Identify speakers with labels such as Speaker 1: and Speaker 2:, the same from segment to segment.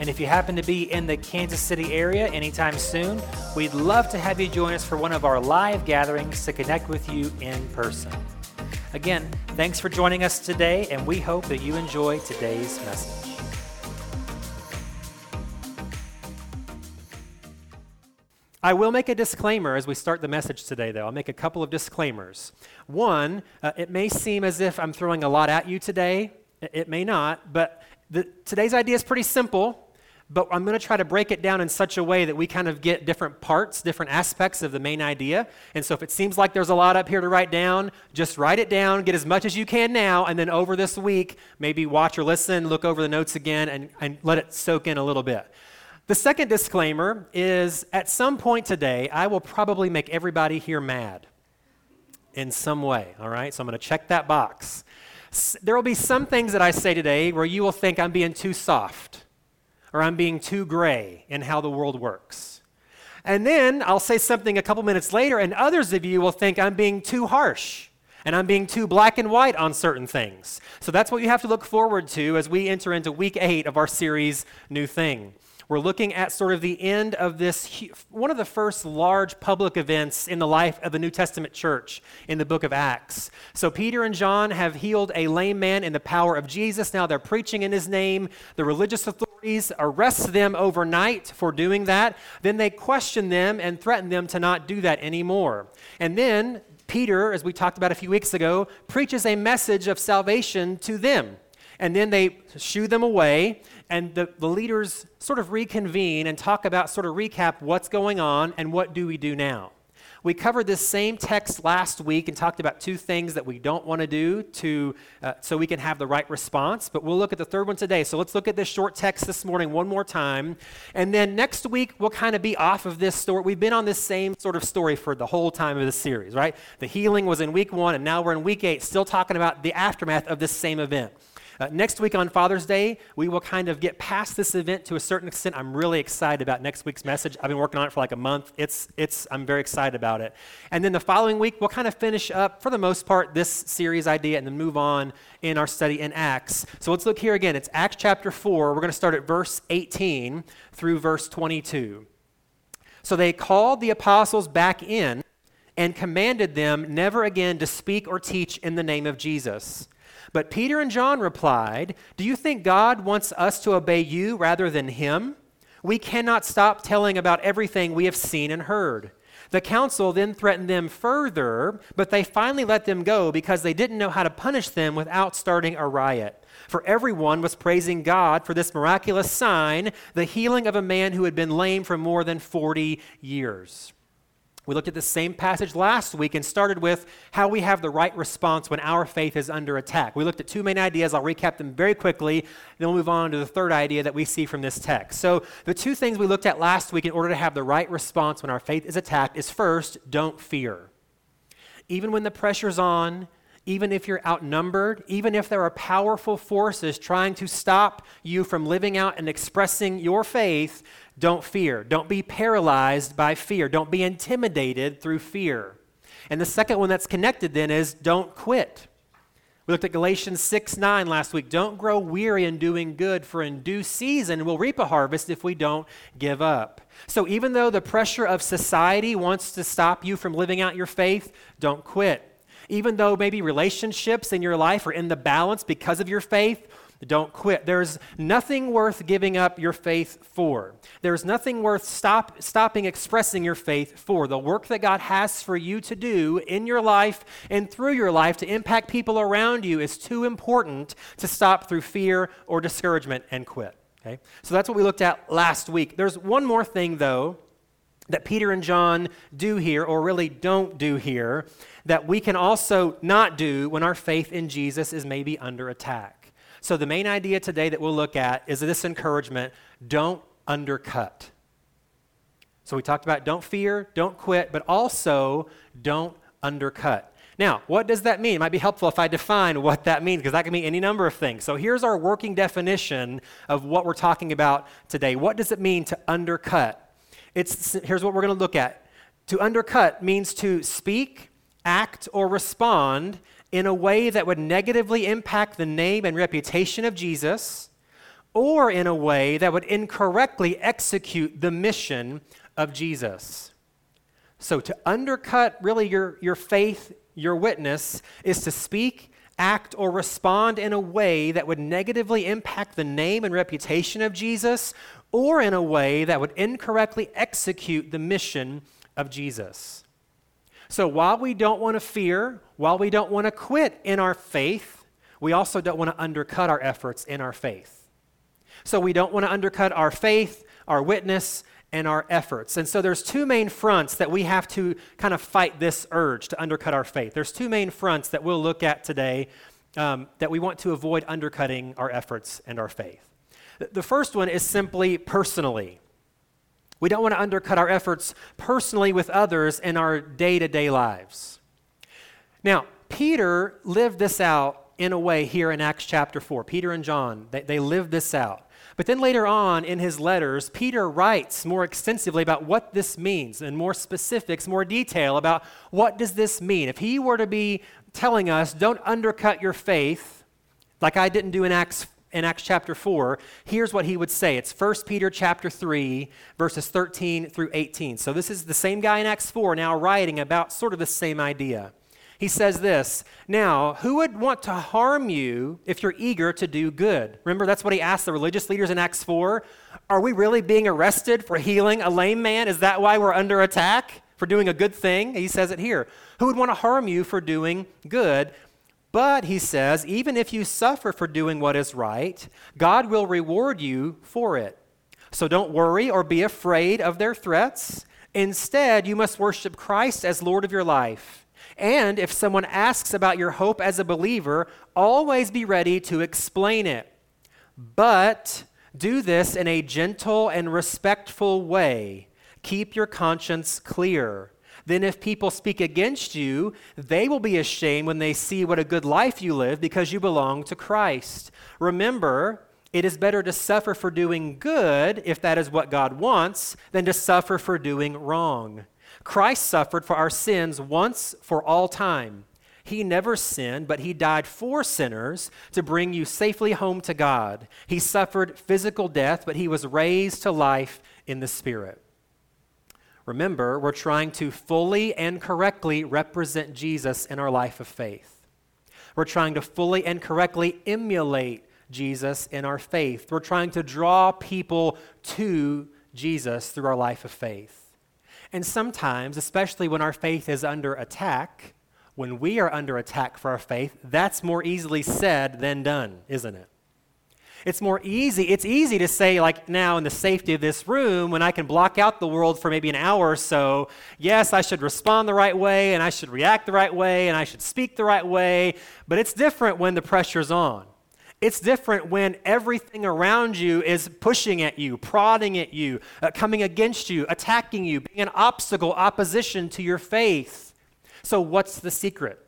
Speaker 1: And if you happen to be in the Kansas City area anytime soon, we'd love to have you join us for one of our live gatherings to connect with you in person. Again, thanks for joining us today, and we hope that you enjoy today's message. I will make a disclaimer as we start the message today, though. I'll make a couple of disclaimers. One, uh, it may seem as if I'm throwing a lot at you today. It may not, but the, today's idea is pretty simple but I'm going to try to break it down in such a way that we kind of get different parts, different aspects of the main idea. And so if it seems like there's a lot up here to write down, just write it down, get as much as you can now, and then over this week, maybe watch or listen, look over the notes again, and, and let it soak in a little bit. The second disclaimer is at some point today, I will probably make everybody here mad in some way, all right? So I'm going to check that box. There will be some things that I say today where you will think I'm being too soft or I'm being too gray in how the world works. And then I'll say something a couple minutes later, and others of you will think I'm being too harsh and I'm being too black and white on certain things. So that's what you have to look forward to as we enter into week eight of our series, New Thing. We're looking at sort of the end of this, one of the first large public events in the life of the New Testament church in the book of Acts. So, Peter and John have healed a lame man in the power of Jesus. Now they're preaching in his name. The religious authorities arrest them overnight for doing that. Then they question them and threaten them to not do that anymore. And then Peter, as we talked about a few weeks ago, preaches a message of salvation to them. And then they shoo them away and the, the leaders sort of reconvene and talk about, sort of recap what's going on and what do we do now. We covered this same text last week and talked about two things that we don't want to do to, uh, so we can have the right response. But we'll look at the third one today. So let's look at this short text this morning one more time. And then next week, we'll kind of be off of this story. We've been on this same sort of story for the whole time of the series, right? The healing was in week one, and now we're in week eight, still talking about the aftermath of this same event. Uh, next week on Father's Day, we will kind of get past this event to a certain extent. I'm really excited about next week's message. I've been working on it for like a month. It's, it's, I'm very excited about it. And then the following week, we'll kind of finish up, for the most part, this series idea and then move on in our study in Acts. So let's look here again. It's Acts chapter 4. We're going to start at verse 18 through verse 22. So they called the apostles back in and commanded them never again to speak or teach in the name of Jesus. But Peter and John replied, Do you think God wants us to obey you rather than him? We cannot stop telling about everything we have seen and heard. The council then threatened them further, but they finally let them go because they didn't know how to punish them without starting a riot. For everyone was praising God for this miraculous sign, the healing of a man who had been lame for more than 40 years. We looked at the same passage last week and started with how we have the right response when our faith is under attack. We looked at two main ideas. I'll recap them very quickly. Then we'll move on to the third idea that we see from this text. So, the two things we looked at last week in order to have the right response when our faith is attacked is first, don't fear. Even when the pressure's on, even if you're outnumbered, even if there are powerful forces trying to stop you from living out and expressing your faith, don't fear. Don't be paralyzed by fear. Don't be intimidated through fear. And the second one that's connected then is don't quit. We looked at Galatians 6 9 last week. Don't grow weary in doing good, for in due season we'll reap a harvest if we don't give up. So even though the pressure of society wants to stop you from living out your faith, don't quit. Even though maybe relationships in your life are in the balance because of your faith, don't quit. There's nothing worth giving up your faith for. There's nothing worth stop, stopping expressing your faith for. The work that God has for you to do in your life and through your life to impact people around you is too important to stop through fear or discouragement and quit. Okay? So that's what we looked at last week. There's one more thing, though, that Peter and John do here, or really don't do here, that we can also not do when our faith in Jesus is maybe under attack. So, the main idea today that we'll look at is this encouragement don't undercut. So we talked about don't fear, don't quit, but also don't undercut. Now, what does that mean? It might be helpful if I define what that means because that can mean any number of things. So here's our working definition of what we're talking about today. What does it mean to undercut? It's, here's what we're going to look at. To undercut means to speak, act, or respond in a way that would negatively impact the name and reputation of Jesus, or in a way that would incorrectly execute the mission of Jesus. So, to undercut really your, your faith your witness is to speak, act, or respond in a way that would negatively impact the name and reputation of Jesus, or in a way that would incorrectly execute the mission of Jesus. So while we don't want to fear, while we don't want to quit in our faith, we also don't want to undercut our efforts in our faith. So we don't want to undercut our faith, our witness, and our efforts. And so there's two main fronts that we have to kind of fight this urge to undercut our faith. There's two main fronts that we'll look at today um, that we want to avoid undercutting our efforts and our faith. The first one is simply personally. We don't want to undercut our efforts personally with others in our day to day lives. Now, Peter lived this out in a way here in Acts chapter 4. Peter and John, they, they lived this out. But then later on in his letters, Peter writes more extensively about what this means and more specifics, more detail about what does this mean. If he were to be telling us, don't undercut your faith, like I didn't do in Acts in Acts chapter 4, here's what he would say. It's 1 Peter chapter 3, verses 13 through 18. So this is the same guy in Acts 4 now writing about sort of the same idea. He says this Now, who would want to harm you if you're eager to do good? Remember, that's what he asked the religious leaders in Acts 4. Are we really being arrested for healing a lame man? Is that why we're under attack? For doing a good thing? He says it here. Who would want to harm you for doing good? But, he says, even if you suffer for doing what is right, God will reward you for it. So don't worry or be afraid of their threats. Instead, you must worship Christ as Lord of your life. And if someone asks about your hope as a believer, always be ready to explain it. But do this in a gentle and respectful way. Keep your conscience clear. Then, if people speak against you, they will be ashamed when they see what a good life you live because you belong to Christ. Remember, it is better to suffer for doing good, if that is what God wants, than to suffer for doing wrong. Christ suffered for our sins once for all time. He never sinned, but he died for sinners to bring you safely home to God. He suffered physical death, but he was raised to life in the Spirit. Remember, we're trying to fully and correctly represent Jesus in our life of faith. We're trying to fully and correctly emulate Jesus in our faith. We're trying to draw people to Jesus through our life of faith. And sometimes, especially when our faith is under attack, when we are under attack for our faith, that's more easily said than done, isn't it? It's more easy. It's easy to say, like now in the safety of this room, when I can block out the world for maybe an hour or so, yes, I should respond the right way and I should react the right way and I should speak the right way. But it's different when the pressure's on. It's different when everything around you is pushing at you, prodding at you, uh, coming against you, attacking you, being an obstacle, opposition to your faith. So, what's the secret?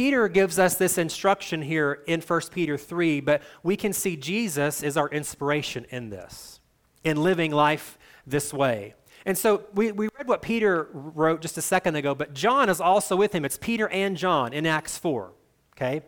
Speaker 1: Peter gives us this instruction here in 1 Peter 3, but we can see Jesus is our inspiration in this, in living life this way. And so we, we read what Peter wrote just a second ago, but John is also with him. It's Peter and John in Acts 4. Okay?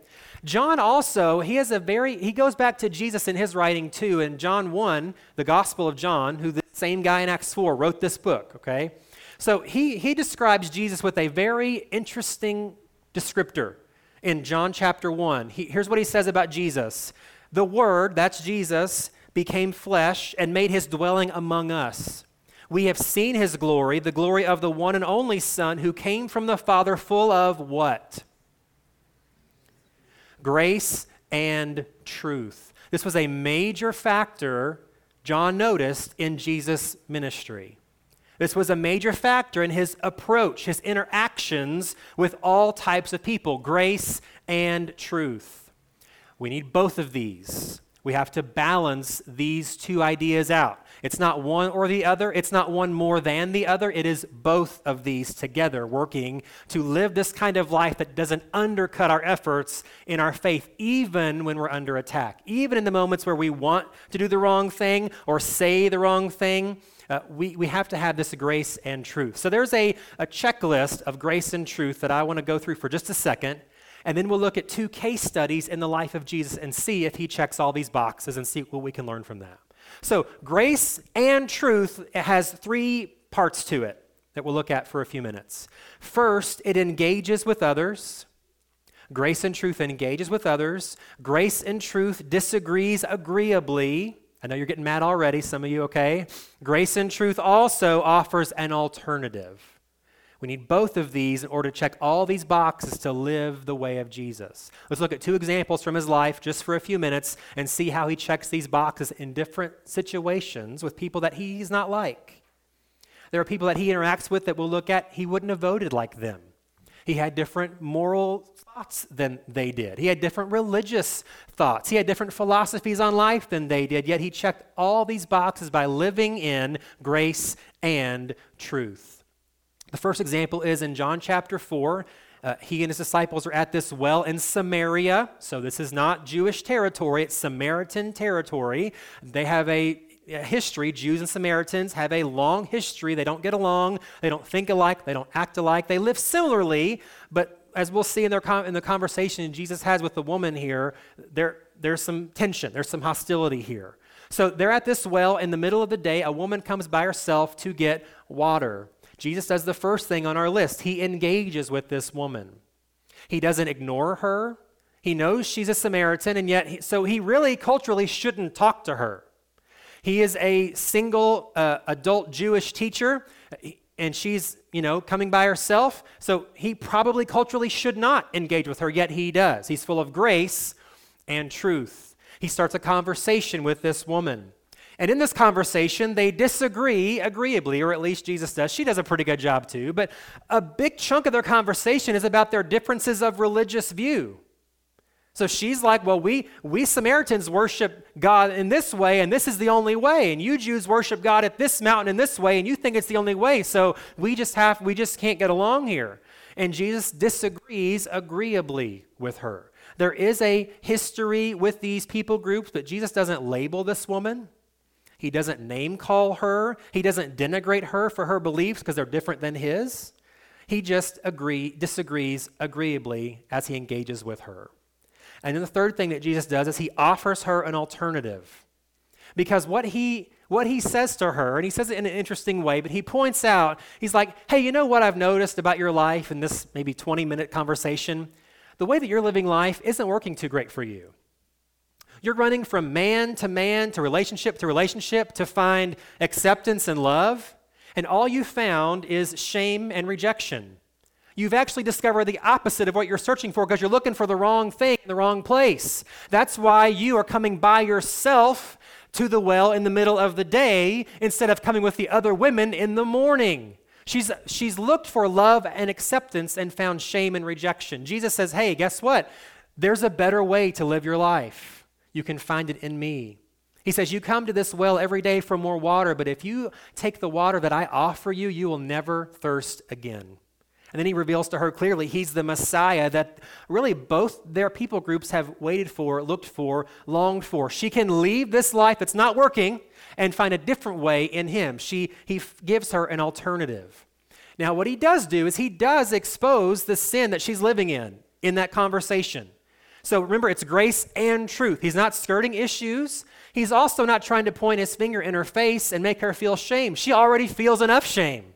Speaker 1: John also, he has a very, he goes back to Jesus in his writing too. In John 1, the Gospel of John, who the same guy in Acts 4 wrote this book, okay? So he, he describes Jesus with a very interesting descriptor in John chapter 1. He, here's what he says about Jesus The Word, that's Jesus, became flesh and made his dwelling among us. We have seen his glory, the glory of the one and only Son who came from the Father, full of what? grace and truth. This was a major factor, John noticed, in Jesus' ministry. This was a major factor in his approach, his interactions with all types of people grace and truth. We need both of these. We have to balance these two ideas out. It's not one or the other, it's not one more than the other. It is both of these together working to live this kind of life that doesn't undercut our efforts in our faith, even when we're under attack. Even in the moments where we want to do the wrong thing or say the wrong thing, uh, we, we have to have this grace and truth. So there's a, a checklist of grace and truth that I want to go through for just a second. And then we'll look at two case studies in the life of Jesus and see if he checks all these boxes and see what we can learn from that. So, grace and truth has three parts to it that we'll look at for a few minutes. First, it engages with others. Grace and truth engages with others. Grace and truth disagrees agreeably. I know you're getting mad already, some of you, okay? Grace and truth also offers an alternative. We need both of these in order to check all these boxes to live the way of Jesus. Let's look at two examples from his life just for a few minutes and see how he checks these boxes in different situations with people that he's not like. There are people that he interacts with that we'll look at, he wouldn't have voted like them. He had different moral thoughts than they did. He had different religious thoughts. He had different philosophies on life than they did, yet he checked all these boxes by living in grace and truth. The first example is in John chapter 4. Uh, he and his disciples are at this well in Samaria. So this is not Jewish territory, it's Samaritan territory. They have a, history. Jews and Samaritans have a long history. They don't get along, they don't think alike, they don't act alike. They live similarly, but as we'll see in, their in the conversation Jesus has with the woman here, there, there's some tension, there's some hostility here. So they're at this well in the middle of the day. A woman comes by herself to get water. Jesus does the first thing on our list. He engages with this woman. He doesn't ignore her. He knows she's a Samaritan, and yet, he, so he really culturally shouldn't talk to her. He is a single uh, adult Jewish teacher, and she's, you know, coming by herself. So he probably culturally should not engage with her, yet he does. He's full of grace and truth. He starts a conversation with this woman. And in this conversation, they disagree agreeably, or at least Jesus does. She does a pretty good job too. But a big chunk of their conversation is about their differences of religious view. So she's like, Well, we, we Samaritans worship God in this way, and this is the only way. And you Jews worship God at this mountain in this way, and you think it's the only way. So we just have, we just can't get along here. And Jesus disagrees agreeably with her. There is a history with these people groups, but Jesus doesn't label this woman. He doesn't name call her. He doesn't denigrate her for her beliefs because they're different than his. He just agree, disagrees agreeably as he engages with her. And then the third thing that Jesus does is he offers her an alternative. Because what he what he says to her, and he says it in an interesting way, but he points out, he's like, hey, you know what I've noticed about your life in this maybe 20 minute conversation? The way that you're living life isn't working too great for you. You're running from man to man to relationship to relationship to find acceptance and love, and all you found is shame and rejection. You've actually discovered the opposite of what you're searching for because you're looking for the wrong thing in the wrong place. That's why you are coming by yourself to the well in the middle of the day instead of coming with the other women in the morning. She's, she's looked for love and acceptance and found shame and rejection. Jesus says, Hey, guess what? There's a better way to live your life. You can find it in me. He says, You come to this well every day for more water, but if you take the water that I offer you, you will never thirst again. And then he reveals to her clearly he's the Messiah that really both their people groups have waited for, looked for, longed for. She can leave this life that's not working and find a different way in him. She, he gives her an alternative. Now, what he does do is he does expose the sin that she's living in in that conversation. So remember, it's grace and truth. He's not skirting issues. He's also not trying to point his finger in her face and make her feel shame. She already feels enough shame.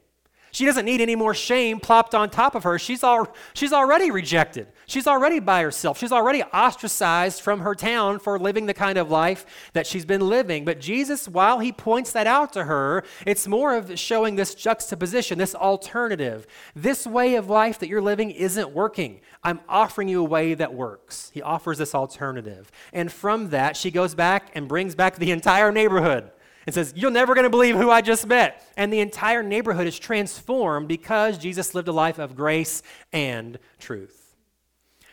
Speaker 1: She doesn't need any more shame plopped on top of her. She's, al- she's already rejected. She's already by herself. She's already ostracized from her town for living the kind of life that she's been living. But Jesus, while he points that out to her, it's more of showing this juxtaposition, this alternative. This way of life that you're living isn't working. I'm offering you a way that works. He offers this alternative. And from that, she goes back and brings back the entire neighborhood and says, You're never going to believe who I just met. And the entire neighborhood is transformed because Jesus lived a life of grace and truth.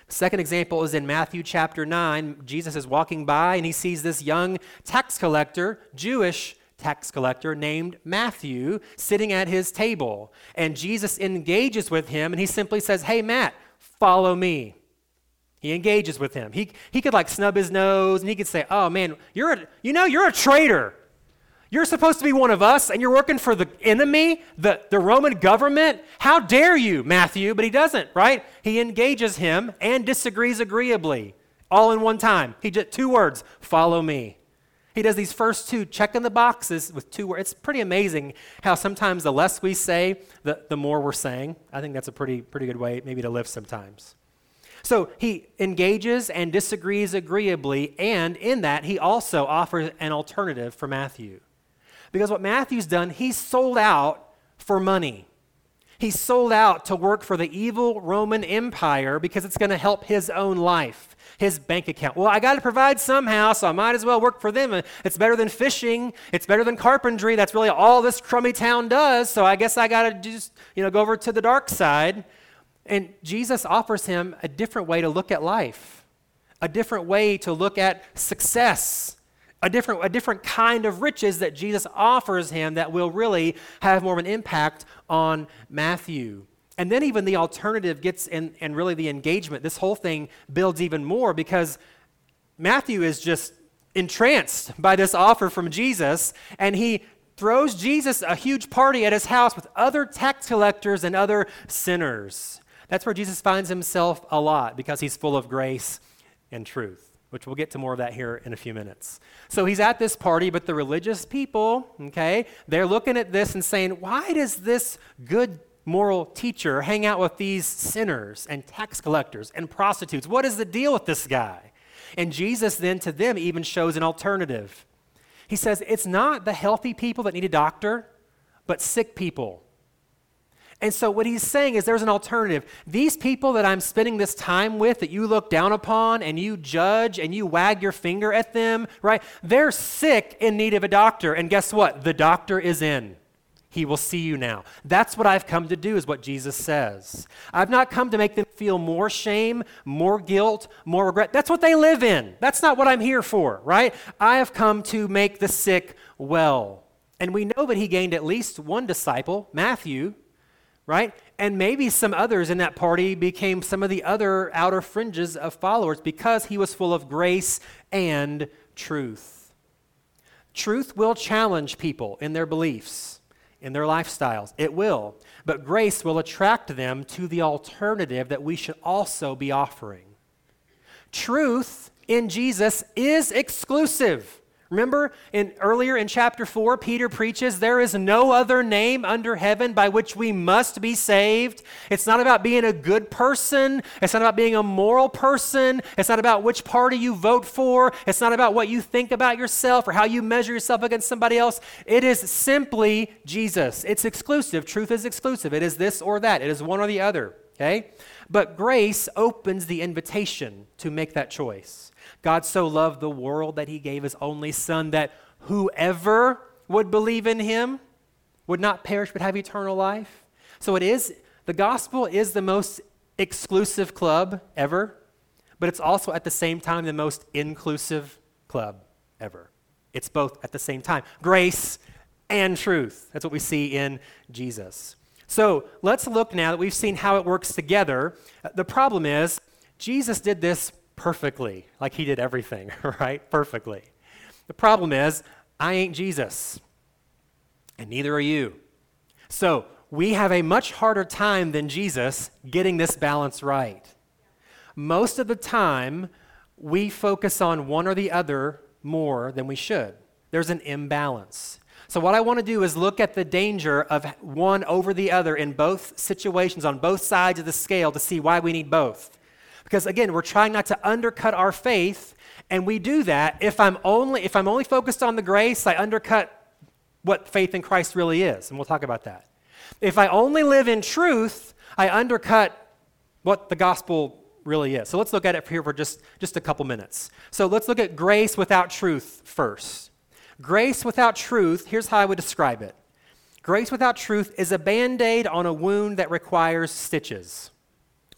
Speaker 1: Second example is in Matthew chapter 9. Jesus is walking by and he sees this young tax collector, Jewish tax collector named Matthew, sitting at his table. And Jesus engages with him and he simply says, Hey, Matt, follow me. He engages with him. He, he could like snub his nose and he could say, Oh man, you're a, you know, you're a traitor. You're supposed to be one of us and you're working for the enemy, the, the Roman government. How dare you, Matthew? But he doesn't, right? He engages him and disagrees agreeably all in one time. He just two words, follow me. He does these first two, checking the boxes with two words. It's pretty amazing how sometimes the less we say, the, the more we're saying. I think that's a pretty, pretty good way maybe to live sometimes. So he engages and disagrees agreeably, and in that, he also offers an alternative for Matthew. Because what Matthew's done, he's sold out for money. He's sold out to work for the evil Roman Empire because it's going to help his own life, his bank account. Well, I got to provide somehow, so I might as well work for them. It's better than fishing. It's better than carpentry. That's really all this crummy town does. So I guess I got to just, you know, go over to the dark side. And Jesus offers him a different way to look at life, a different way to look at success, a different, a different kind of riches that Jesus offers him that will really have more of an impact on Matthew. And then even the alternative gets in, and really the engagement. This whole thing builds even more because Matthew is just entranced by this offer from Jesus, and he throws Jesus a huge party at his house with other tax collectors and other sinners. That's where Jesus finds himself a lot because he's full of grace and truth which we'll get to more of that here in a few minutes. So he's at this party, but the religious people, okay, they're looking at this and saying, why does this good moral teacher hang out with these sinners and tax collectors and prostitutes? What is the deal with this guy? And Jesus then to them even shows an alternative. He says, it's not the healthy people that need a doctor, but sick people. And so, what he's saying is there's an alternative. These people that I'm spending this time with, that you look down upon and you judge and you wag your finger at them, right? They're sick in need of a doctor. And guess what? The doctor is in. He will see you now. That's what I've come to do, is what Jesus says. I've not come to make them feel more shame, more guilt, more regret. That's what they live in. That's not what I'm here for, right? I have come to make the sick well. And we know that he gained at least one disciple, Matthew, right? And maybe some others in that party became some of the other outer fringes of followers because he was full of grace and truth. Truth will challenge people in their beliefs, in their lifestyles. It will. But grace will attract them to the alternative that we should also be offering. Truth in Jesus is exclusive. Remember in earlier in chapter 4 Peter preaches there is no other name under heaven by which we must be saved. It's not about being a good person, it's not about being a moral person, it's not about which party you vote for, it's not about what you think about yourself or how you measure yourself against somebody else. It is simply Jesus. It's exclusive. Truth is exclusive. It is this or that. It is one or the other, okay? But grace opens the invitation to make that choice. God so loved the world that he gave his only Son, that whoever would believe in him would not perish but have eternal life. So it is, the gospel is the most exclusive club ever, but it's also at the same time the most inclusive club ever. It's both at the same time grace and truth. That's what we see in Jesus. So let's look now that we've seen how it works together. The problem is, Jesus did this perfectly, like he did everything, right? Perfectly. The problem is, I ain't Jesus, and neither are you. So we have a much harder time than Jesus getting this balance right. Most of the time, we focus on one or the other more than we should. There's an imbalance. So, what I want to do is look at the danger of one over the other in both situations, on both sides of the scale, to see why we need both. Because again, we're trying not to undercut our faith, and we do that if I'm only if I'm only focused on the grace, I undercut what faith in Christ really is, and we'll talk about that. If I only live in truth, I undercut what the gospel really is. So let's look at it here for just, just a couple minutes. So let's look at grace without truth first. Grace without truth, here's how I would describe it Grace without truth is a band aid on a wound that requires stitches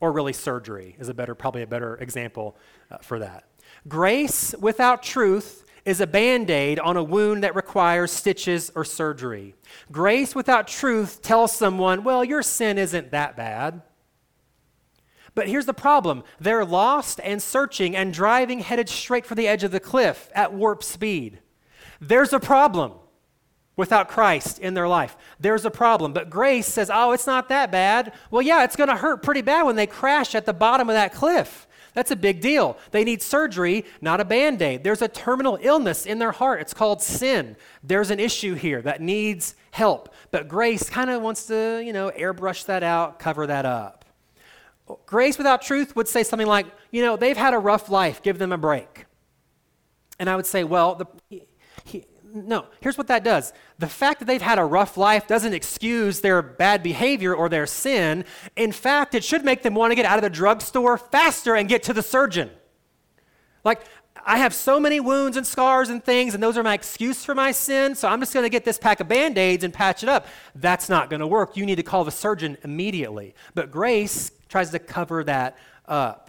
Speaker 1: or really surgery is a better, probably a better example uh, for that. Grace without truth is a band aid on a wound that requires stitches or surgery. Grace without truth tells someone, well, your sin isn't that bad. But here's the problem they're lost and searching and driving headed straight for the edge of the cliff at warp speed. There's a problem without Christ in their life. There's a problem. But grace says, oh, it's not that bad. Well, yeah, it's going to hurt pretty bad when they crash at the bottom of that cliff. That's a big deal. They need surgery, not a band aid. There's a terminal illness in their heart. It's called sin. There's an issue here that needs help. But grace kind of wants to, you know, airbrush that out, cover that up. Grace without truth would say something like, you know, they've had a rough life, give them a break. And I would say, well, the, he, no, here's what that does. The fact that they've had a rough life doesn't excuse their bad behavior or their sin. In fact, it should make them want to get out of the drugstore faster and get to the surgeon. Like, I have so many wounds and scars and things, and those are my excuse for my sin, so I'm just going to get this pack of band aids and patch it up. That's not going to work. You need to call the surgeon immediately. But grace tries to cover that up.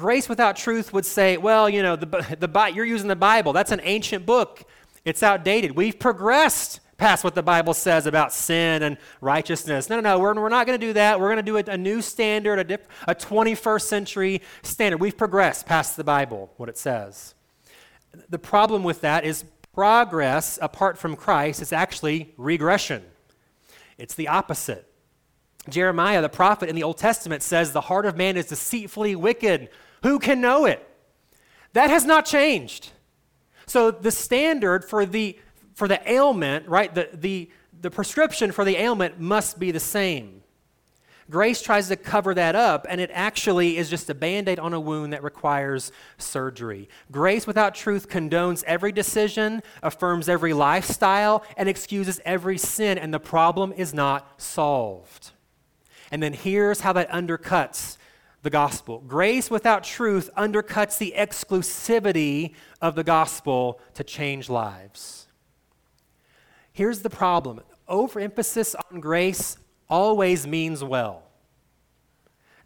Speaker 1: Grace without truth would say, well, you know, the, the, you're using the Bible. That's an ancient book. It's outdated. We've progressed past what the Bible says about sin and righteousness. No, no, no, we're, we're not going to do that. We're going to do a, a new standard, a, diff, a 21st century standard. We've progressed past the Bible, what it says. The problem with that is progress apart from Christ is actually regression. It's the opposite. Jeremiah, the prophet in the Old Testament, says, The heart of man is deceitfully wicked. Who can know it? That has not changed. So the standard for the for the ailment, right? The the the prescription for the ailment must be the same. Grace tries to cover that up, and it actually is just a band aid on a wound that requires surgery. Grace without truth condones every decision, affirms every lifestyle, and excuses every sin, and the problem is not solved. And then here's how that undercuts the gospel. Grace without truth undercuts the exclusivity of the gospel to change lives. Here's the problem overemphasis on grace always means well.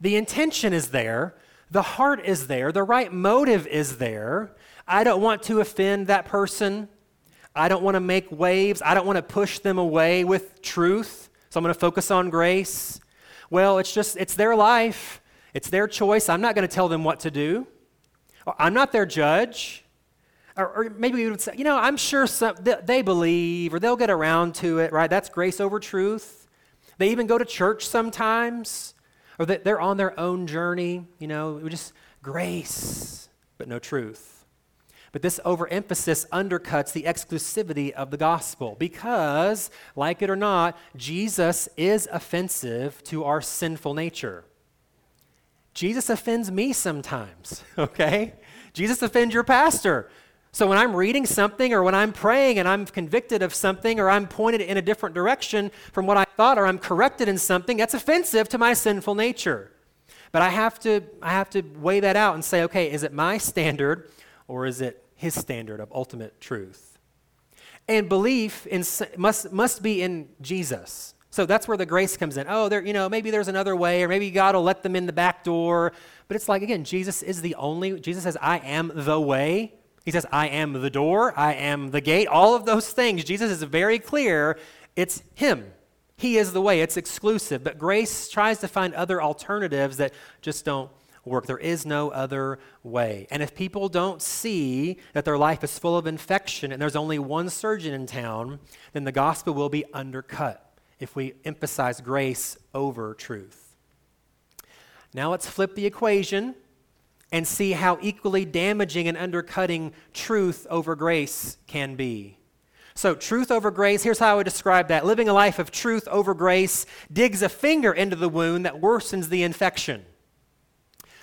Speaker 1: The intention is there, the heart is there, the right motive is there. I don't want to offend that person. I don't want to make waves. I don't want to push them away with truth. So I'm going to focus on grace. Well, it's just, it's their life. It's their choice. I'm not going to tell them what to do. I'm not their judge. Or, or, maybe we would say, you know, I'm sure some, they believe or they'll get around to it, right? That's grace over truth. They even go to church sometimes, or they're on their own journey, you know, just grace, but no truth. But this overemphasis undercuts the exclusivity of the gospel because, like it or not, Jesus is offensive to our sinful nature. Jesus offends me sometimes, okay? Jesus offends your pastor. So when I'm reading something or when I'm praying and I'm convicted of something or I'm pointed in a different direction from what I thought or I'm corrected in something, that's offensive to my sinful nature. But I have to I have to weigh that out and say, okay, is it my standard or is it his standard of ultimate truth? And belief in, must must be in Jesus. So that's where the grace comes in. Oh, there, you know, maybe there's another way, or maybe God will let them in the back door. But it's like, again, Jesus is the only, Jesus says, I am the way. He says, I am the door, I am the gate, all of those things. Jesus is very clear. It's Him. He is the way. It's exclusive. But grace tries to find other alternatives that just don't work. There is no other way. And if people don't see that their life is full of infection and there's only one surgeon in town, then the gospel will be undercut if we emphasize grace over truth. Now let's flip the equation and see how equally damaging and undercutting truth over grace can be. So, truth over grace, here's how I would describe that. Living a life of truth over grace digs a finger into the wound that worsens the infection.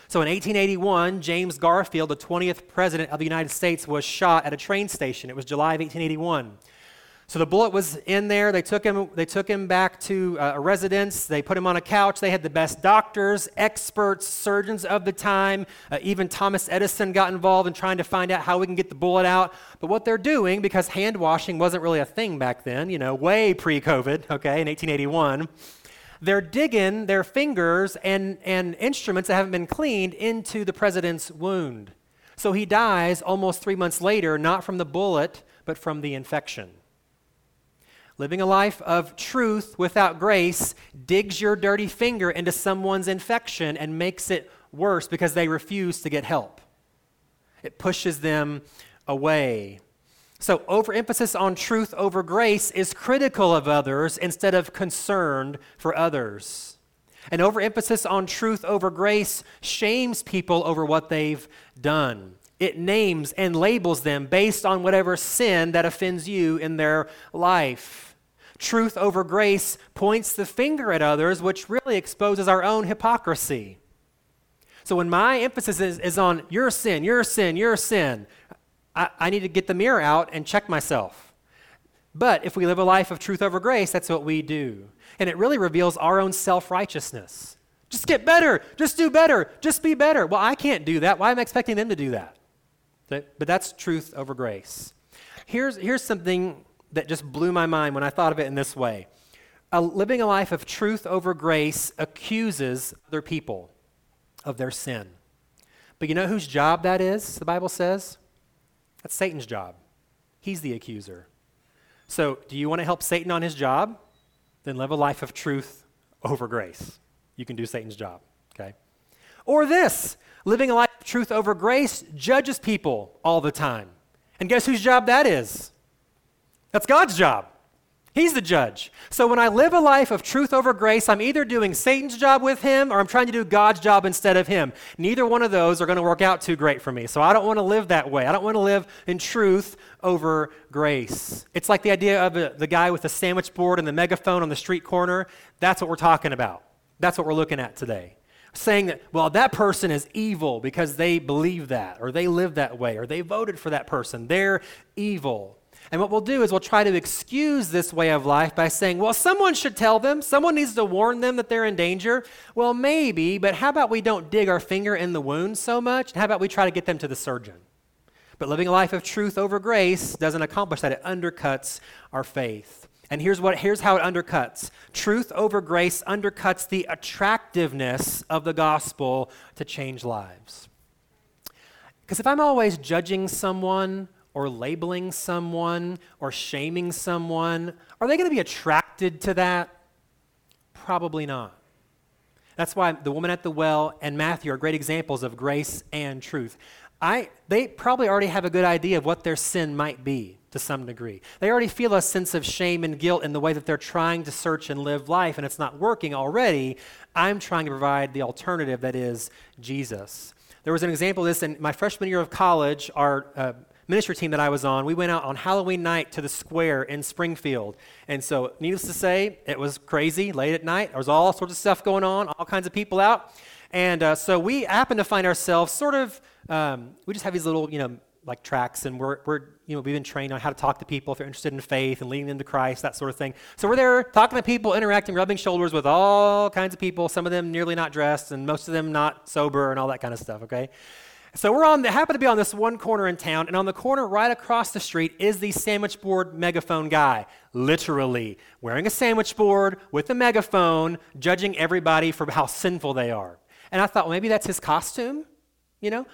Speaker 1: So, in 1881, James Garfield, the 20th president of the United States, was shot at a train station. It was July of 1881. So the bullet was in there. They took him, they took him back to uh, a residence. They put him on a couch. They had the best doctors, experts, surgeons of the time. Uh, even Thomas Edison got involved in trying to find out how we can get the bullet out. But what they're doing, because hand washing wasn't really a thing back then, you know, way pre COVID, okay, in 1881, they're digging their fingers and, and instruments that haven't been cleaned into the president's wound. So he dies almost three months later, not from the bullet, but from the infection. Living a life of truth without grace digs your dirty finger into someone's infection and makes it worse because they refuse to get help. It pushes them away. So, overemphasis on truth over grace is critical of others instead of concerned for others. And overemphasis on truth over grace shames people over what they've done. It names and labels them based on whatever sin that offends you in their life. Truth over grace points the finger at others, which really exposes our own hypocrisy. So when my emphasis is, is on your sin, your sin, your sin, I, I need to get the mirror out and check myself. But if we live a life of truth over grace, that's what we do. And it really reveals our own self righteousness. Just get better. Just do better. Just be better. Well, I can't do that. Why am I expecting them to do that? But that's truth over grace. Here's, here's something that just blew my mind when I thought of it in this way. A, living a life of truth over grace accuses other people of their sin. But you know whose job that is, the Bible says? That's Satan's job. He's the accuser. So, do you want to help Satan on his job? Then live a life of truth over grace. You can do Satan's job, okay? Or this living a life of truth over grace judges people all the time. And guess whose job that is? That's God's job. He's the judge. So when I live a life of truth over grace, I'm either doing Satan's job with him or I'm trying to do God's job instead of him. Neither one of those are going to work out too great for me. So I don't want to live that way. I don't want to live in truth over grace. It's like the idea of a, the guy with the sandwich board and the megaphone on the street corner. That's what we're talking about. That's what we're looking at today. Saying that, well, that person is evil because they believe that, or they live that way, or they voted for that person. They're evil. And what we'll do is we'll try to excuse this way of life by saying, well, someone should tell them. Someone needs to warn them that they're in danger. Well, maybe, but how about we don't dig our finger in the wound so much? How about we try to get them to the surgeon? But living a life of truth over grace doesn't accomplish that. It undercuts our faith. And here's, what, here's how it undercuts truth over grace undercuts the attractiveness of the gospel to change lives. Because if I'm always judging someone or labeling someone or shaming someone, are they going to be attracted to that? Probably not. That's why the woman at the well and Matthew are great examples of grace and truth. I, they probably already have a good idea of what their sin might be to some degree. They already feel a sense of shame and guilt in the way that they're trying to search and live life, and it's not working already. I'm trying to provide the alternative that is Jesus. There was an example of this in my freshman year of college. Our uh, ministry team that I was on, we went out on Halloween night to the square in Springfield. And so, needless to say, it was crazy late at night. There was all sorts of stuff going on, all kinds of people out. And uh, so we happened to find ourselves sort of, um, we just have these little, you know, like tracks, and we're, we're, you know, we've been trained on how to talk to people if they're interested in faith and leading them to Christ, that sort of thing. So we're there talking to people, interacting, rubbing shoulders with all kinds of people, some of them nearly not dressed, and most of them not sober, and all that kind of stuff, okay? So we're on, happen to be on this one corner in town, and on the corner right across the street is the sandwich board megaphone guy, literally wearing a sandwich board with a megaphone, judging everybody for how sinful they are. And I thought, well, maybe that's his costume, you know?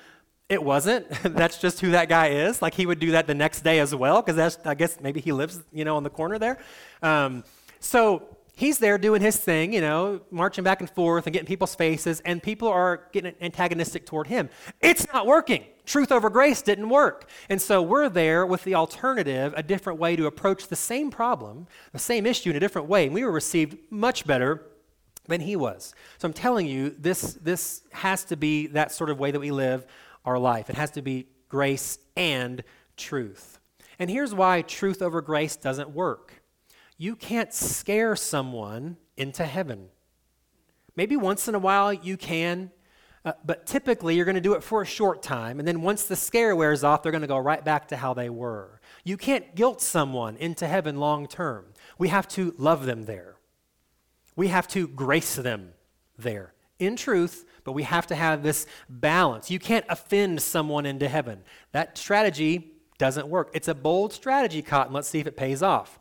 Speaker 1: It wasn't. that's just who that guy is. Like he would do that the next day as well, because that's, I guess, maybe he lives, you know, on the corner there. Um, so he's there doing his thing, you know, marching back and forth and getting people's faces, and people are getting antagonistic toward him. It's not working. Truth over grace didn't work. And so we're there with the alternative, a different way to approach the same problem, the same issue in a different way. And we were received much better than he was. So I'm telling you, this, this has to be that sort of way that we live our life. It has to be grace and truth. And here's why truth over grace doesn't work you can't scare someone into heaven. Maybe once in a while you can, uh, but typically you're going to do it for a short time. And then once the scare wears off, they're going to go right back to how they were. You can't guilt someone into heaven long term. We have to love them there. We have to grace them there in truth, but we have to have this balance. You can't offend someone into heaven. That strategy doesn't work. It's a bold strategy, Cotton. Let's see if it pays off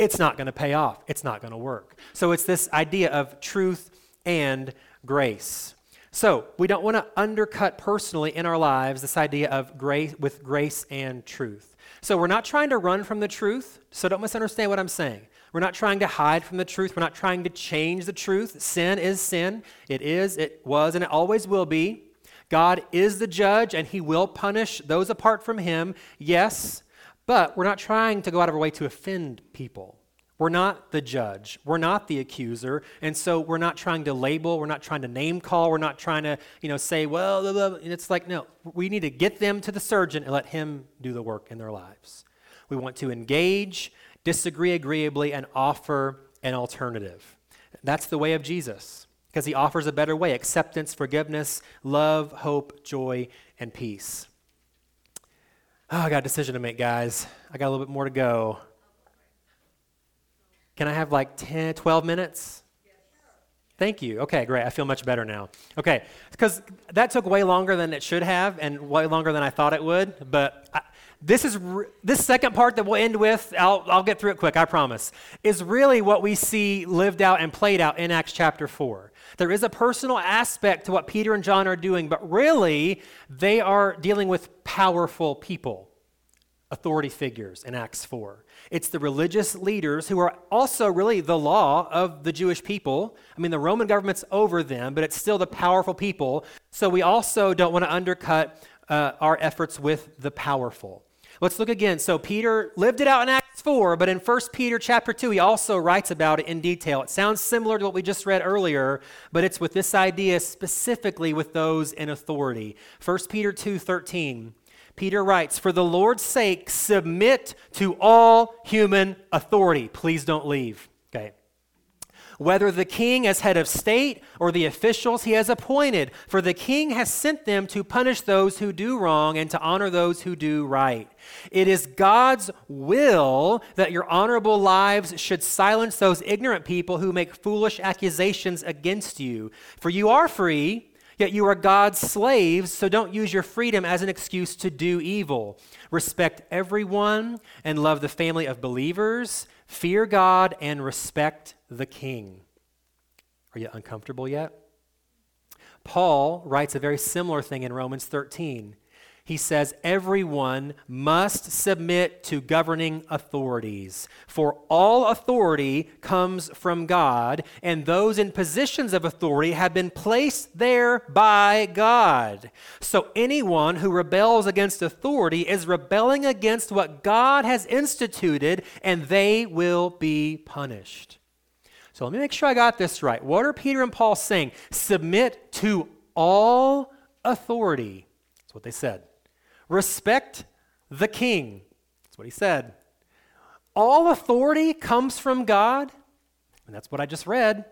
Speaker 1: it's not going to pay off. It's not going to work. So it's this idea of truth and grace. So we don't want to undercut personally in our lives this idea of grace with grace and truth. So we're not trying to run from the truth. So don't misunderstand what I'm saying. We're not trying to hide from the truth. We're not trying to change the truth. Sin is sin. It is, it was, and it always will be. God is the judge and he will punish those apart from him, yes, but we're not trying to go out of our way to offend people. We're not the judge. We're not the accuser. And so we're not trying to label. We're not trying to name call. We're not trying to, you know, say, well, blah, blah. it's like, no, we need to get them to the surgeon and let him do the work in their lives. We want to engage, disagree agreeably, and offer an alternative. That's the way of Jesus because he offers a better way acceptance, forgiveness, love, hope, joy, and peace. Oh, I got a decision to make, guys. I got a little bit more to go. Can I have like 10, 12 minutes? Thank you. Okay, great. I feel much better now. Okay, because that took way longer than it should have and way longer than I thought it would. But I, this is re- this second part that we'll end with. I'll, I'll get through it quick. I promise. Is really what we see lived out and played out in Acts chapter four. There is a personal aspect to what Peter and John are doing, but really they are dealing with powerful people authority figures in Acts 4. It's the religious leaders who are also really the law of the Jewish people. I mean, the Roman government's over them, but it's still the powerful people. So we also don't want to undercut uh, our efforts with the powerful. Let's look again. So Peter lived it out in Acts 4, but in 1 Peter chapter 2, he also writes about it in detail. It sounds similar to what we just read earlier, but it's with this idea specifically with those in authority. 1 Peter 2 13. Peter writes, For the Lord's sake, submit to all human authority. Please don't leave. Whether the king as head of state or the officials he has appointed, for the king has sent them to punish those who do wrong and to honor those who do right. It is God's will that your honorable lives should silence those ignorant people who make foolish accusations against you. For you are free Yet you are God's slaves, so don't use your freedom as an excuse to do evil. Respect everyone and love the family of believers. Fear God and respect the king. Are you uncomfortable yet? Paul writes a very similar thing in Romans 13 he says, Everyone must submit to governing authorities, for all authority comes from God, and those in positions of authority have been placed there by God. So anyone who rebels against authority is rebelling against what God has instituted, and they will be punished. So let me make sure I got this right. What are Peter and Paul saying? Submit to all authority. That's what they said. Respect the king. That's what he said. All authority comes from God, and that's what I just read.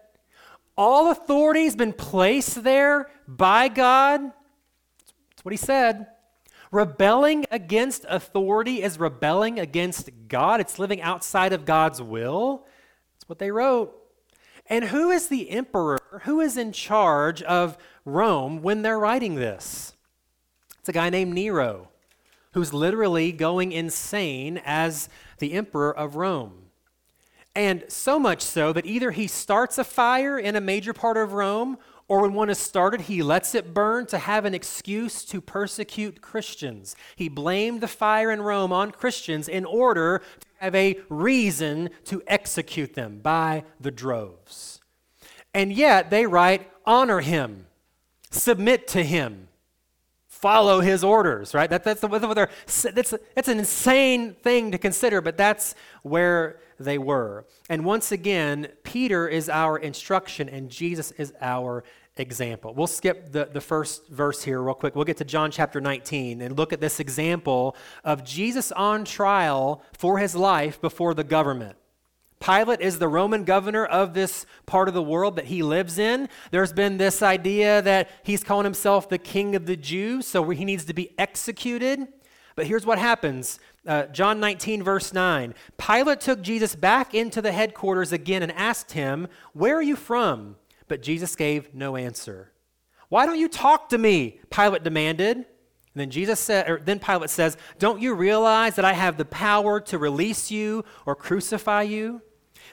Speaker 1: All authority has been placed there by God. That's what he said. Rebelling against authority is rebelling against God. It's living outside of God's will. That's what they wrote. And who is the emperor? Who is in charge of Rome when they're writing this? It's a guy named Nero, who's literally going insane as the emperor of Rome. And so much so that either he starts a fire in a major part of Rome, or when one is started, he lets it burn to have an excuse to persecute Christians. He blamed the fire in Rome on Christians in order to have a reason to execute them by the droves. And yet they write, honor him, submit to him follow his orders, right? That, that's, the, that's, that's an insane thing to consider, but that's where they were. And once again, Peter is our instruction and Jesus is our example. We'll skip the, the first verse here real quick. We'll get to John chapter 19 and look at this example of Jesus on trial for his life before the government. Pilate is the Roman governor of this part of the world that he lives in. There's been this idea that he's calling himself the king of the Jews, so he needs to be executed. But here's what happens uh, John 19, verse 9. Pilate took Jesus back into the headquarters again and asked him, Where are you from? But Jesus gave no answer. Why don't you talk to me? Pilate demanded. And then Jesus said, or then Pilate says, Don't you realize that I have the power to release you or crucify you?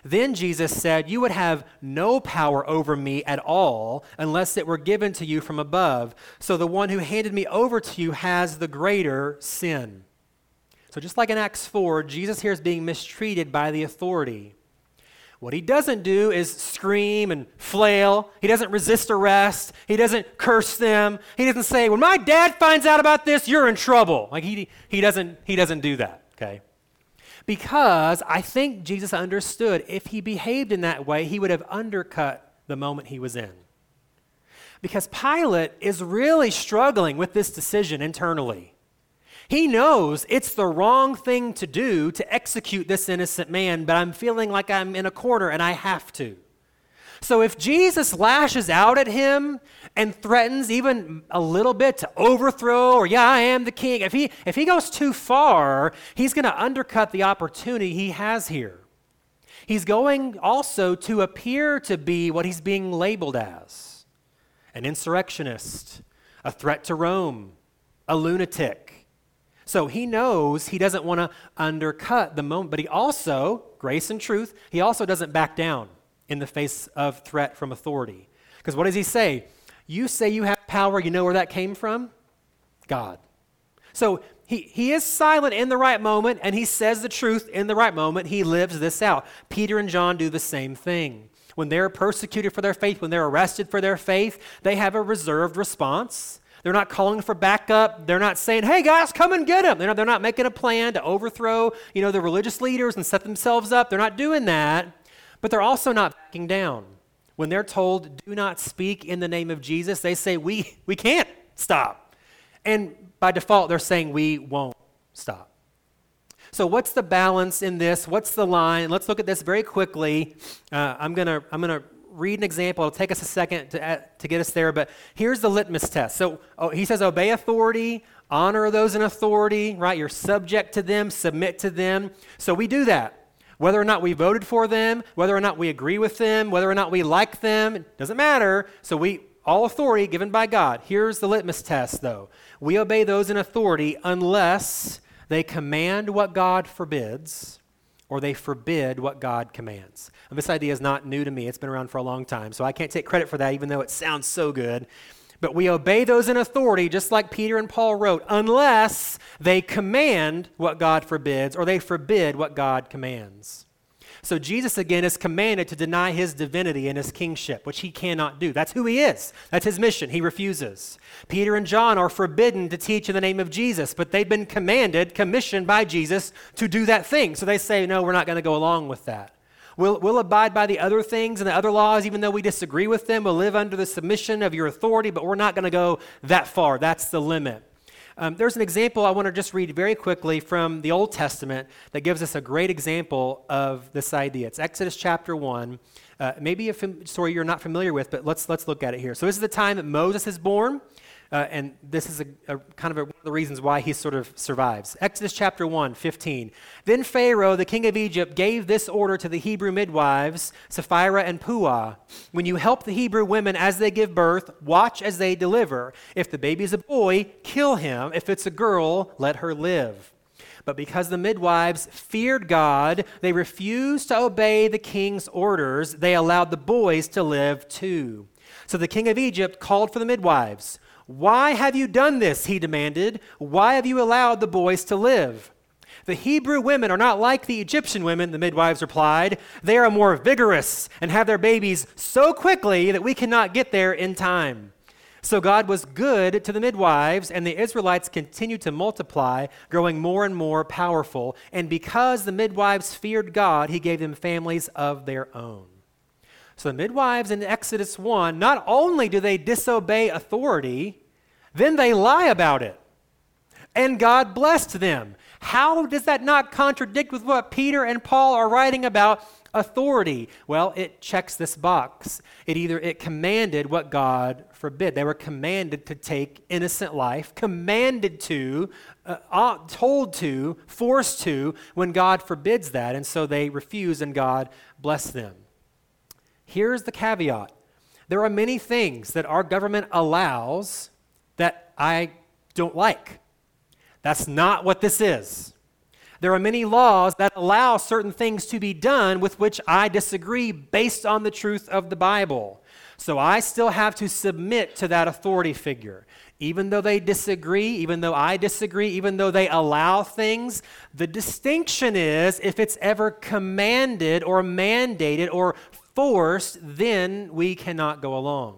Speaker 1: Then Jesus said, You would have no power over me at all unless it were given to you from above. So the one who handed me over to you has the greater sin. So just like in Acts 4, Jesus here is being mistreated by the authority. What he doesn't do is scream and flail. He doesn't resist arrest. He doesn't curse them. He doesn't say, "When my dad finds out about this, you're in trouble." Like he he doesn't he doesn't do that, okay? Because I think Jesus understood if he behaved in that way, he would have undercut the moment he was in. Because Pilate is really struggling with this decision internally. He knows it's the wrong thing to do to execute this innocent man, but I'm feeling like I'm in a corner and I have to. So if Jesus lashes out at him and threatens even a little bit to overthrow or yeah, I am the king, if he if he goes too far, he's going to undercut the opportunity he has here. He's going also to appear to be what he's being labeled as an insurrectionist, a threat to Rome, a lunatic. So he knows he doesn't want to undercut the moment, but he also, grace and truth, he also doesn't back down in the face of threat from authority. Because what does he say? You say you have power, you know where that came from? God. So he, he is silent in the right moment and he says the truth in the right moment. He lives this out. Peter and John do the same thing. When they're persecuted for their faith, when they're arrested for their faith, they have a reserved response. They're not calling for backup. They're not saying, hey guys, come and get them. They're not, they're not making a plan to overthrow, you know, the religious leaders and set themselves up. They're not doing that. But they're also not backing down. When they're told, do not speak in the name of Jesus, they say, we, we can't stop. And by default, they're saying, we won't stop. So, what's the balance in this? What's the line? Let's look at this very quickly. Uh, I'm going to I'm gonna read an example. It'll take us a second to, uh, to get us there, but here's the litmus test. So, oh, he says, obey authority, honor those in authority, right? You're subject to them, submit to them. So, we do that. Whether or not we voted for them, whether or not we agree with them, whether or not we like them, it doesn't matter. So we all authority given by God. Here's the litmus test though. We obey those in authority unless they command what God forbids or they forbid what God commands. And this idea is not new to me. It's been around for a long time. So I can't take credit for that even though it sounds so good. But we obey those in authority, just like Peter and Paul wrote, unless they command what God forbids or they forbid what God commands. So Jesus again is commanded to deny his divinity and his kingship, which he cannot do. That's who he is. That's his mission. He refuses. Peter and John are forbidden to teach in the name of Jesus, but they've been commanded, commissioned by Jesus to do that thing. So they say, no, we're not going to go along with that. We'll, we'll abide by the other things and the other laws, even though we disagree with them. We'll live under the submission of your authority, but we're not going to go that far. That's the limit. Um, there's an example I want to just read very quickly from the Old Testament that gives us a great example of this idea. It's Exodus chapter 1. Uh, maybe a fam- story you're not familiar with, but let's, let's look at it here. So, this is the time that Moses is born. Uh, and this is a, a kind of a, one of the reasons why he sort of survives. Exodus chapter 1, 15. Then Pharaoh, the king of Egypt, gave this order to the Hebrew midwives, Shiphrah and Puah When you help the Hebrew women as they give birth, watch as they deliver. If the baby is a boy, kill him. If it's a girl, let her live. But because the midwives feared God, they refused to obey the king's orders. They allowed the boys to live too. So the king of Egypt called for the midwives. Why have you done this? He demanded. Why have you allowed the boys to live? The Hebrew women are not like the Egyptian women, the midwives replied. They are more vigorous and have their babies so quickly that we cannot get there in time. So God was good to the midwives, and the Israelites continued to multiply, growing more and more powerful. And because the midwives feared God, he gave them families of their own. So the midwives in Exodus 1, not only do they disobey authority, then they lie about it. And God blessed them. How does that not contradict with what Peter and Paul are writing about authority? Well, it checks this box. It either it commanded what God forbid. They were commanded to take innocent life, commanded to, uh, uh told to, forced to when God forbids that, and so they refuse and God bless them. Here's the caveat there are many things that our government allows that I don't like. That's not what this is. There are many laws that allow certain things to be done with which I disagree based on the truth of the Bible. So I still have to submit to that authority figure. Even though they disagree, even though I disagree, even though they allow things, the distinction is if it's ever commanded or mandated or forced, then we cannot go along.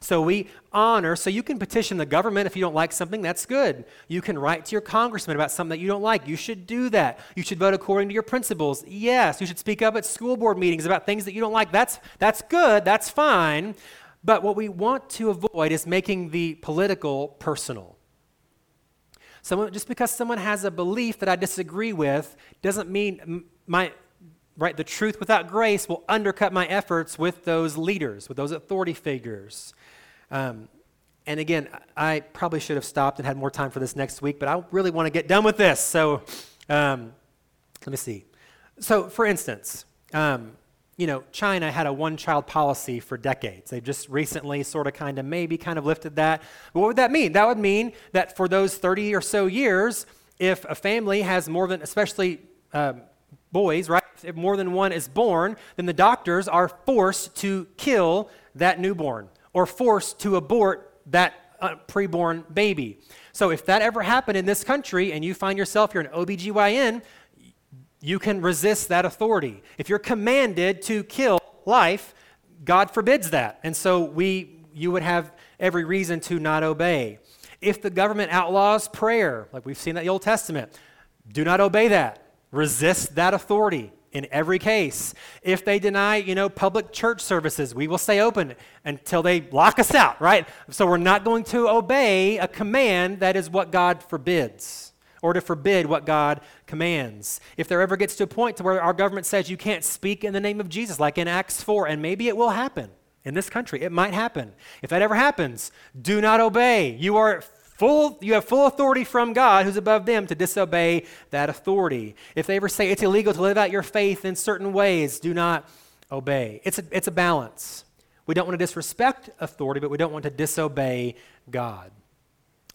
Speaker 1: So we honor, so you can petition the government if you don't like something, that's good. You can write to your congressman about something that you don't like. You should do that. You should vote according to your principles. Yes, you should speak up at school board meetings about things that you don't like. That's, that's good, that's fine. But what we want to avoid is making the political personal. Someone, just because someone has a belief that I disagree with doesn't mean my, right, the truth without grace will undercut my efforts with those leaders, with those authority figures. Um, and again, I probably should have stopped and had more time for this next week, but I really want to get done with this. So um, let me see. So, for instance, um, you know, China had a one child policy for decades. They've just recently sort of kind of maybe kind of lifted that. But what would that mean? That would mean that for those 30 or so years, if a family has more than, especially um, boys, right? If more than one is born, then the doctors are forced to kill that newborn or forced to abort that uh, preborn baby. So if that ever happened in this country and you find yourself you're an OBGYN, you can resist that authority. If you're commanded to kill life, God forbids that. And so we you would have every reason to not obey. If the government outlaws prayer, like we've seen in the Old Testament, do not obey that. Resist that authority in every case. If they deny, you know, public church services, we will stay open until they lock us out, right? So we're not going to obey a command that is what God forbids or to forbid what God commands. If there ever gets to a point to where our government says you can't speak in the name of Jesus like in Acts 4 and maybe it will happen in this country. It might happen. If that ever happens, do not obey. You are Full, you have full authority from God, who's above them, to disobey that authority. If they ever say it's illegal to live out your faith in certain ways, do not obey. It's a, it's a balance. We don't want to disrespect authority, but we don't want to disobey God.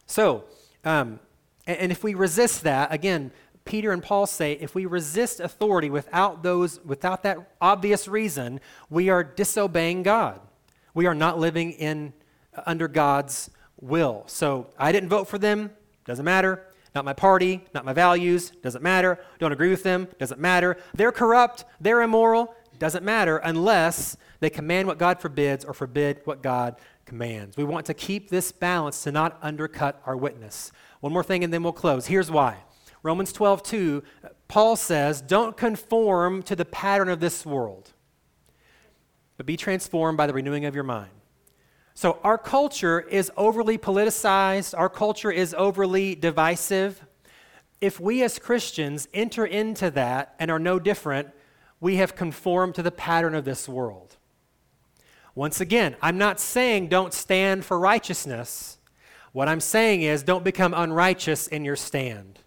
Speaker 1: So, um, and, and if we resist that, again, Peter and Paul say if we resist authority without those without that obvious reason, we are disobeying God. We are not living in under God's will. So I didn't vote for them, doesn't matter. Not my party, not my values, doesn't matter. Don't agree with them, doesn't matter. They're corrupt, they're immoral, doesn't matter unless they command what God forbids or forbid what God commands. We want to keep this balance to not undercut our witness. One more thing and then we'll close. Here's why. Romans 12, 2, Paul says, Don't conform to the pattern of this world, but be transformed by the renewing of your mind. So, our culture is overly politicized, our culture is overly divisive. If we as Christians enter into that and are no different, we have conformed to the pattern of this world. Once again, I'm not saying don't stand for righteousness. What I'm saying is don't become unrighteous in your stand.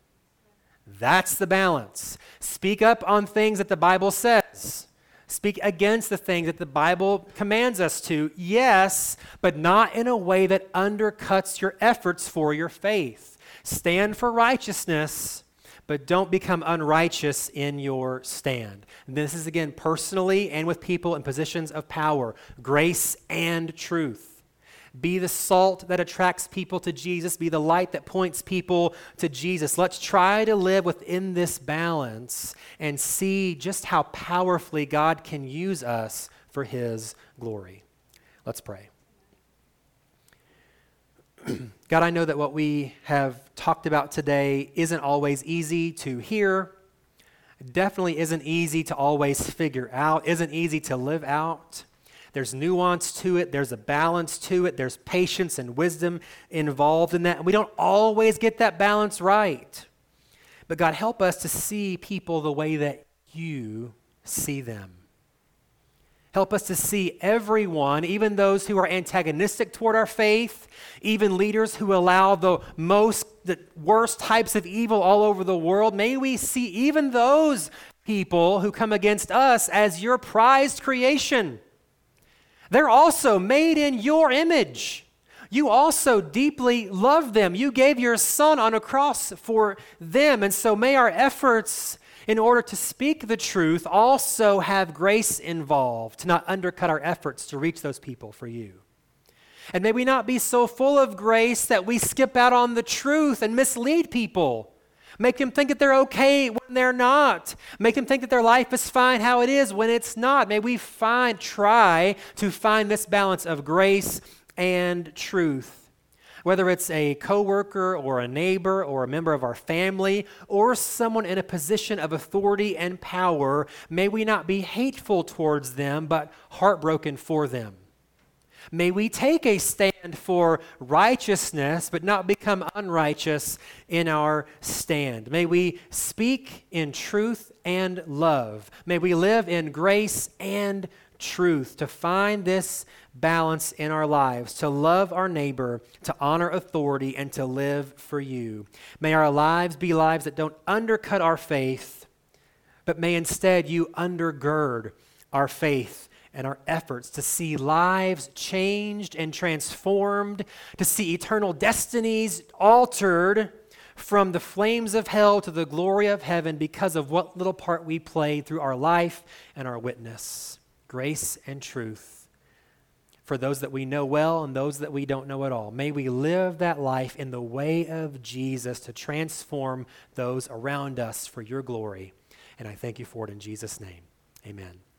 Speaker 1: That's the balance. Speak up on things that the Bible says. Speak against the things that the Bible commands us to, yes, but not in a way that undercuts your efforts for your faith. Stand for righteousness, but don't become unrighteous in your stand. And this is again personally and with people in positions of power, grace and truth. Be the salt that attracts people to Jesus. Be the light that points people to Jesus. Let's try to live within this balance and see just how powerfully God can use us for His glory. Let's pray. God, I know that what we have talked about today isn't always easy to hear, definitely isn't easy to always figure out, isn't easy to live out. There's nuance to it, there's a balance to it, there's patience and wisdom involved in that. And we don't always get that balance right. But God, help us to see people the way that you see them. Help us to see everyone, even those who are antagonistic toward our faith, even leaders who allow the most, the worst types of evil all over the world. May we see even those people who come against us as your prized creation. They're also made in your image. you also deeply love them. You gave your son on a cross for them. And so may our efforts in order to speak the truth also have grace involved, to not undercut our efforts to reach those people for you. And may we not be so full of grace that we skip out on the truth and mislead people. Make them think that they're okay when they're not. Make them think that their life is fine how it is when it's not. May we find, try to find this balance of grace and truth. Whether it's a coworker or a neighbor or a member of our family or someone in a position of authority and power, may we not be hateful towards them, but heartbroken for them. May we take a stand for righteousness, but not become unrighteous in our stand. May we speak in truth and love. May we live in grace and truth to find this balance in our lives, to love our neighbor, to honor authority, and to live for you. May our lives be lives that don't undercut our faith, but may instead you undergird our faith and our efforts to see lives changed and transformed, to see eternal destinies altered from the flames of hell to the glory of heaven because of what little part we play through our life and our witness. Grace and truth for those that we know well and those that we don't know at all. May we live that life in the way of Jesus to transform those around us for your glory. And I thank you for it in Jesus' name. Amen.